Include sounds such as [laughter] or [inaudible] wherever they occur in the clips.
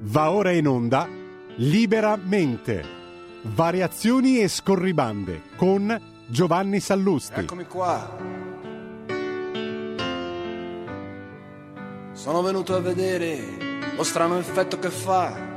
Va ora in onda Liberamente. Variazioni e scorribande con Giovanni Sallusti. Eccomi qua. Sono venuto a vedere lo strano effetto che fa.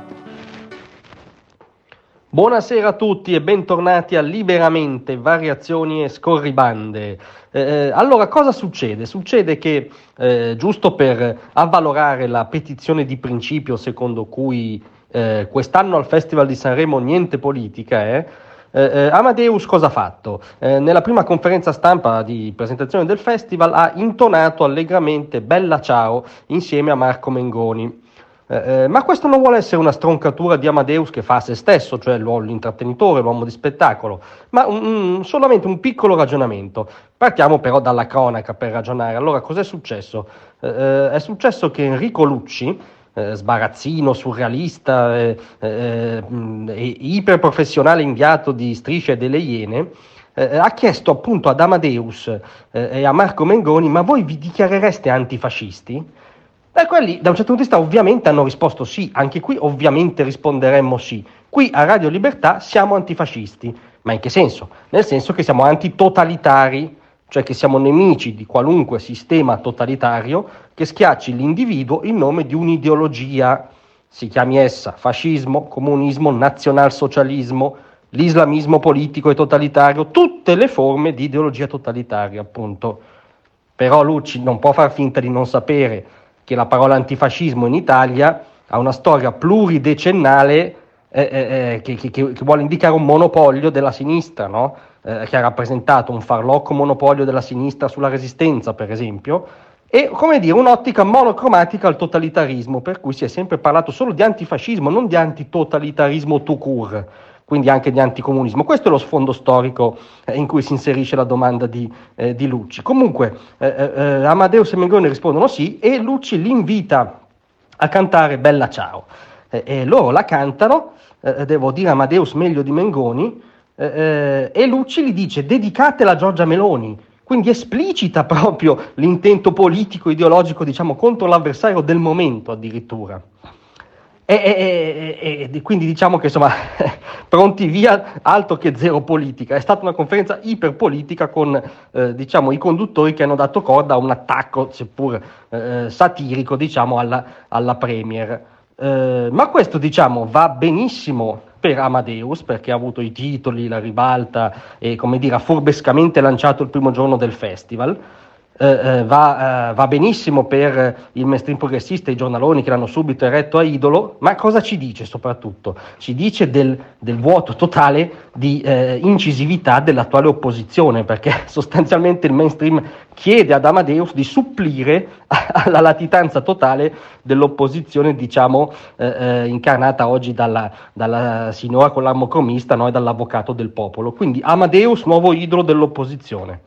Buonasera a tutti e bentornati a Liberamente, Variazioni e Scorribande. Eh, eh, allora, cosa succede? Succede che, eh, giusto per avvalorare la petizione di principio secondo cui eh, quest'anno al Festival di Sanremo niente politica è, eh, eh, Amadeus cosa ha fatto? nella prima conferenza stampa di presentazione del festival ha intonato allegramente Bella Ciao insieme a Marco Mengoni. Eh, eh, ma questo non vuole essere una stroncatura di Amadeus che fa a se stesso, cioè l'intrattenitore, l'uomo di spettacolo, ma un, un, solamente un piccolo ragionamento. Partiamo però dalla cronaca per ragionare. Allora, cos'è successo? Eh, eh è successo che Enrico Lucci, eh, sbarazzino, surrealista e iperprofessionale inviato di Strisce e delle Iene, ha chiesto appunto ad Amadeus e a Marco Mengoni, ma voi vi dichiarereste antifascisti? Beh, quelli da un certo punto di vista ovviamente hanno risposto sì, anche qui ovviamente risponderemmo sì. Qui a Radio Libertà siamo antifascisti, ma in che senso? Nel senso che siamo antitotalitari, cioè che siamo nemici di qualunque sistema totalitario che schiacci l'individuo in nome di un'ideologia, si chiami essa fascismo, comunismo, nazionalsocialismo, l'islamismo politico e totalitario, tutte le forme di ideologia totalitaria, appunto. Però Lucci non può far finta di non sapere che la parola antifascismo in Italia ha una storia pluridecennale eh, eh, eh che, che, che, vuole indicare un monopolio della sinistra, no? eh, che ha rappresentato un farlocco monopolio della sinistra sulla resistenza, per esempio, e come dire un'ottica monocromatica al totalitarismo, per cui si è sempre parlato solo di antifascismo, non di antitotalitarismo tout court quindi anche di anticomunismo. Questo è lo sfondo storico eh, in cui si inserisce la domanda di, eh, di Lucci. Comunque eh, eh, Amadeus e Mengoni rispondono sì e Lucci li invita a cantare Bella Ciao. e loro la cantano, devo dire Amadeus meglio di Mengoni, e Lucci gli dice dedicatela a Giorgia Meloni, quindi esplicita [laughs] proprio l'intento politico, ideologico, diciamo, contro l'avversario del momento addirittura. E, e, e, quindi diciamo che insomma, [laughs] pronti via, altro che zero politica. È stata una conferenza iperpolitica con eh, diciamo, i conduttori che hanno dato corda a un attacco, seppur eh, satirico, diciamo, alla, alla Premier. Eh, ma questo diciamo, va benissimo per Amadeus perché ha avuto i titoli, la ribalta e come dire, ha furbescamente lanciato il primo giorno del festival. Eh, eh, va, eh, va, benissimo per il mainstream progressista e i giornaloni che l'hanno subito eretto a idolo, ma cosa ci dice soprattutto? Ci dice del, del vuoto totale di eh, incisività dell'attuale opposizione, perché [laughs] sostanzialmente il mainstream chiede ad Amadeus di supplire alla latitanza totale dell'opposizione, diciamo, eh, eh, incarnata oggi dalla, dalla signora con l'armocromista no, e dall'avvocato del popolo. Quindi Amadeus, nuovo idolo dell'opposizione.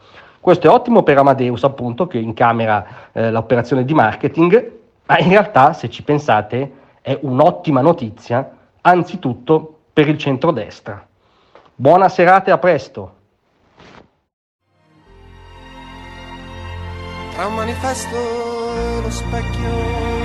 Questo è ottimo per Amadeus, appunto, che incamera eh, l'operazione di marketing, ma in realtà, se ci pensate, è un'ottima notizia, anzitutto per il centrodestra. Buona serata e a presto! Tra un manifesto e lo specchio